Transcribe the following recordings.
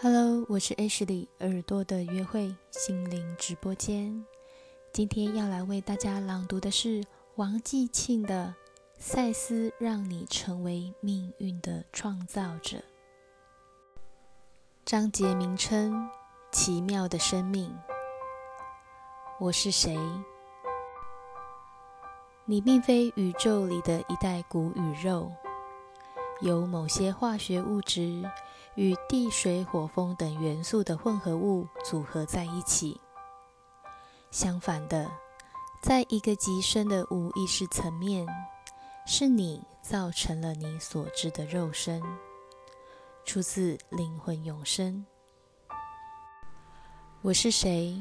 Hello，我是 H 里耳朵的约会心灵直播间。今天要来为大家朗读的是王继庆的《赛斯让你成为命运的创造者》。章节名称：奇妙的生命。我是谁？你并非宇宙里的一袋骨与肉，有某些化学物质。与地、水、火、风等元素的混合物组合在一起。相反的，在一个极深的无意识层面，是你造成了你所知的肉身，出自灵魂永生。我是谁？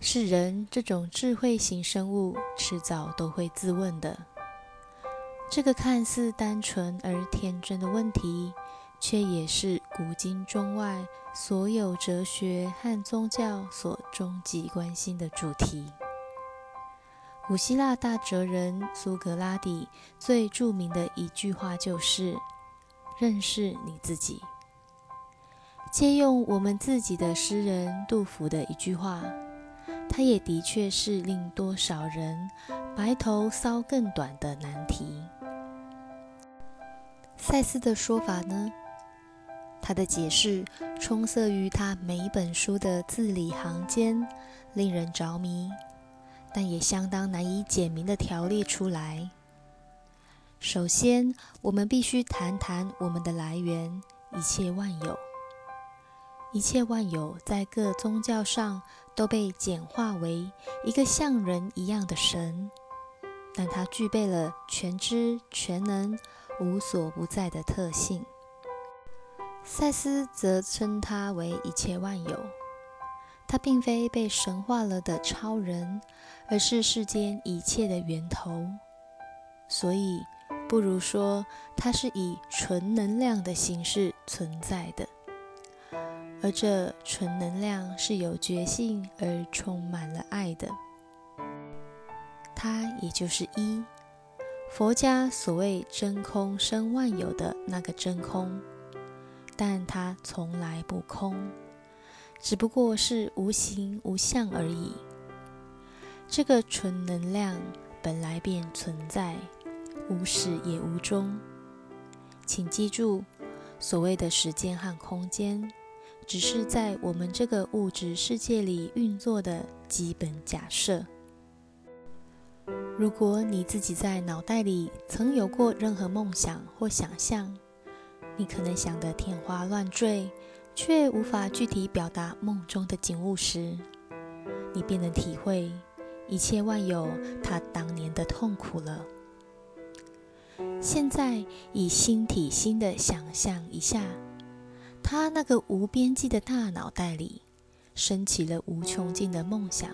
是人这种智慧型生物迟早都会自问的。这个看似单纯而天真的问题。却也是古今中外所有哲学和宗教所终极关心的主题。古希腊大哲人苏格拉底最著名的一句话就是：“认识你自己。”借用我们自己的诗人杜甫的一句话，他也的确是令多少人白头搔更短的难题。赛斯的说法呢？他的解释充塞于他每一本书的字里行间，令人着迷，但也相当难以简明的条列出来。首先，我们必须谈谈我们的来源——一切万有。一切万有在各宗教上都被简化为一个像人一样的神，但它具备了全知全能、无所不在的特性。赛斯则称他为一切万有，他并非被神化了的超人，而是世间一切的源头。所以，不如说他是以纯能量的形式存在的，而这纯能量是有觉性而充满了爱的。它也就是一，佛家所谓真空生万有的那个真空。但它从来不空，只不过是无形无相而已。这个纯能量本来便存在，无始也无终。请记住，所谓的时间和空间，只是在我们这个物质世界里运作的基本假设。如果你自己在脑袋里曾有过任何梦想或想象，你可能想得天花乱坠，却无法具体表达梦中的景物时，你便能体会一切万有他当年的痛苦了。现在以心体心的想象一下，他那个无边际的大脑袋里升起了无穷尽的梦想，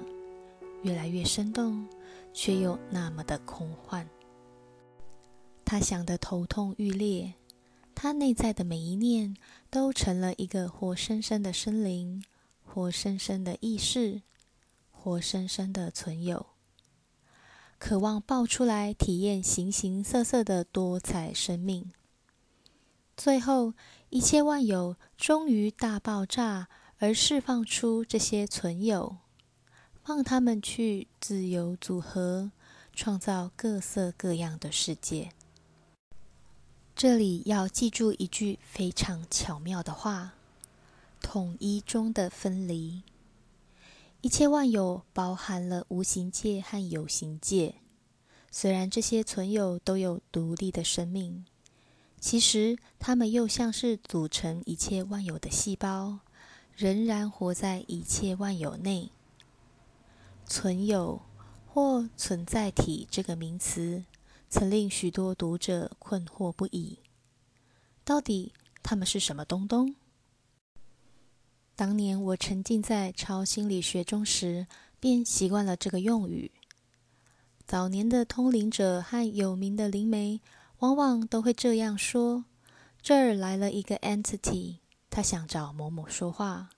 越来越生动，却又那么的空幻。他想得头痛欲裂。他内在的每一念都成了一个活生生的生灵，活生生的意识，活生生的存有，渴望爆出来体验形形色色的多彩生命。最后，一切万有终于大爆炸，而释放出这些存有，放他们去自由组合，创造各色各样的世界。这里要记住一句非常巧妙的话：统一中的分离。一切万有包含了无形界和有形界。虽然这些存有都有独立的生命，其实它们又像是组成一切万有的细胞，仍然活在一切万有内。存有或存在体这个名词。曾令许多读者困惑不已。到底他们是什么东东？当年我沉浸在超心理学中时，便习惯了这个用语。早年的通灵者和有名的灵媒，往往都会这样说：“这儿来了一个 entity，他想找某某说话。”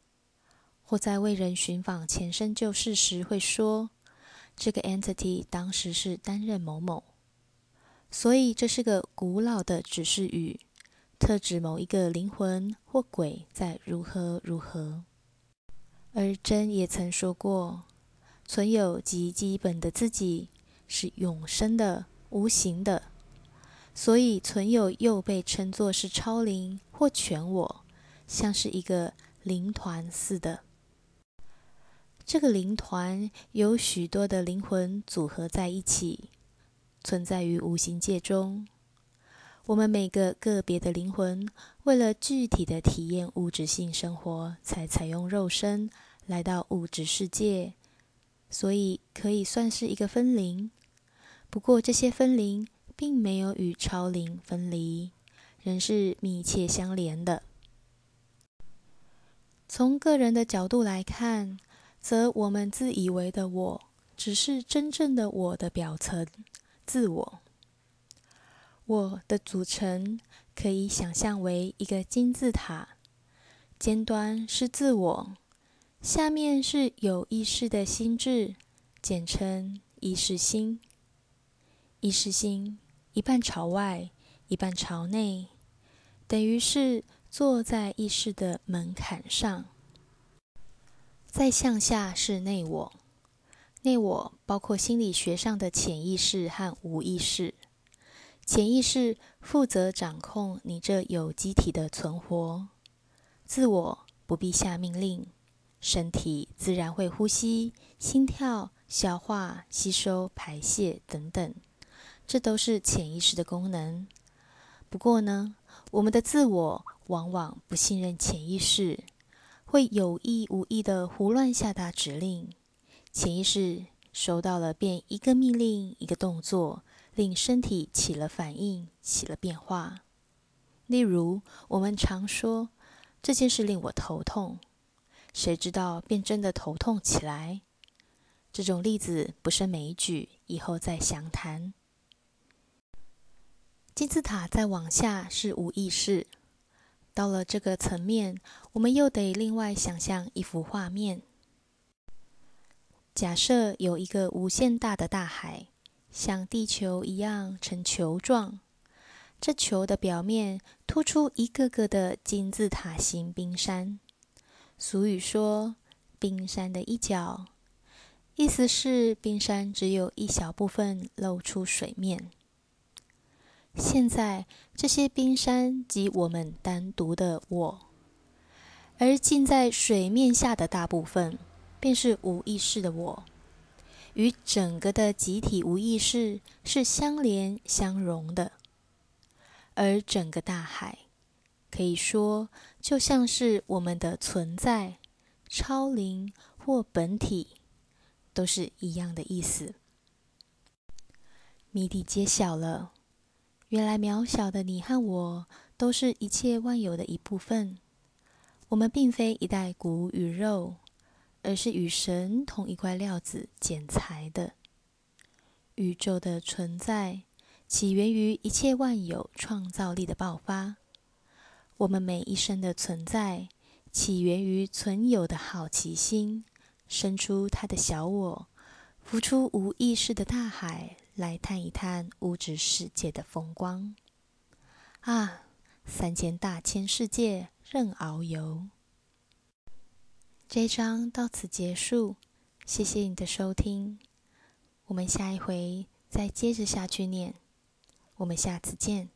或在为人寻访前生旧事时，会说：“这个 entity 当时是担任某某。”所以这是个古老的指示语，特指某一个灵魂或鬼在如何如何。而真也曾说过，存有及基本的自己是永生的、无形的，所以存有又被称作是超灵或全我，像是一个灵团似的。这个灵团有许多的灵魂组合在一起，存在于无形界中。我们每个个别的灵魂，为了具体的体验物质性生活，才采用肉身来到物质世界，所以可以算是一个分灵。不过，这些分灵并没有与超灵分离，仍是密切相连的。从个人的角度来看，则我们自以为的我，只是真正的我的表层自我。我的组成可以想象为一个金字塔，尖端是自我，下面是有意识的心智，简称意识心。意识心一半朝外，一半朝内，等于是坐在意识的门槛上。再向下是内我，内我包括心理学上的潜意识和无意识。潜意识负责掌控你这有机体的存活，自我不必下命令，身体自然会呼吸、心跳、消化、吸收、排泄等等，这都是潜意识的功能。不过呢，我们的自我往往不信任潜意识。会有意无意的胡乱下达指令，潜意识收到了，便一个命令一个动作，令身体起了反应，起了变化。例如，我们常说这件事令我头痛，谁知道便真的头痛起来。这种例子不胜枚举，以后再详谈。金字塔再往下是无意识。到了这个层面，我们又得另外想象一幅画面。假设有一个无限大的大海，像地球一样呈球状，这球的表面突出一个个的金字塔形冰山。俗语说“冰山的一角”，意思是冰山只有一小部分露出水面。现在，这些冰山即我们单独的我，而浸在水面下的大部分，便是无意识的我，与整个的集体无意识是相连相融的。而整个大海，可以说就像是我们的存在、超灵或本体，都是一样的意思。谜底揭晓了。原来渺小的你和我，都是一切万有的一部分。我们并非一袋骨与肉，而是与神同一块料子剪裁的。宇宙的存在起源于一切万有创造力的爆发。我们每一生的存在起源于存有的好奇心，生出他的小我，浮出无意识的大海。来探一探物质世界的风光啊！三千大千世界任遨游。这一章到此结束，谢谢你的收听。我们下一回再接着下去念。我们下次见。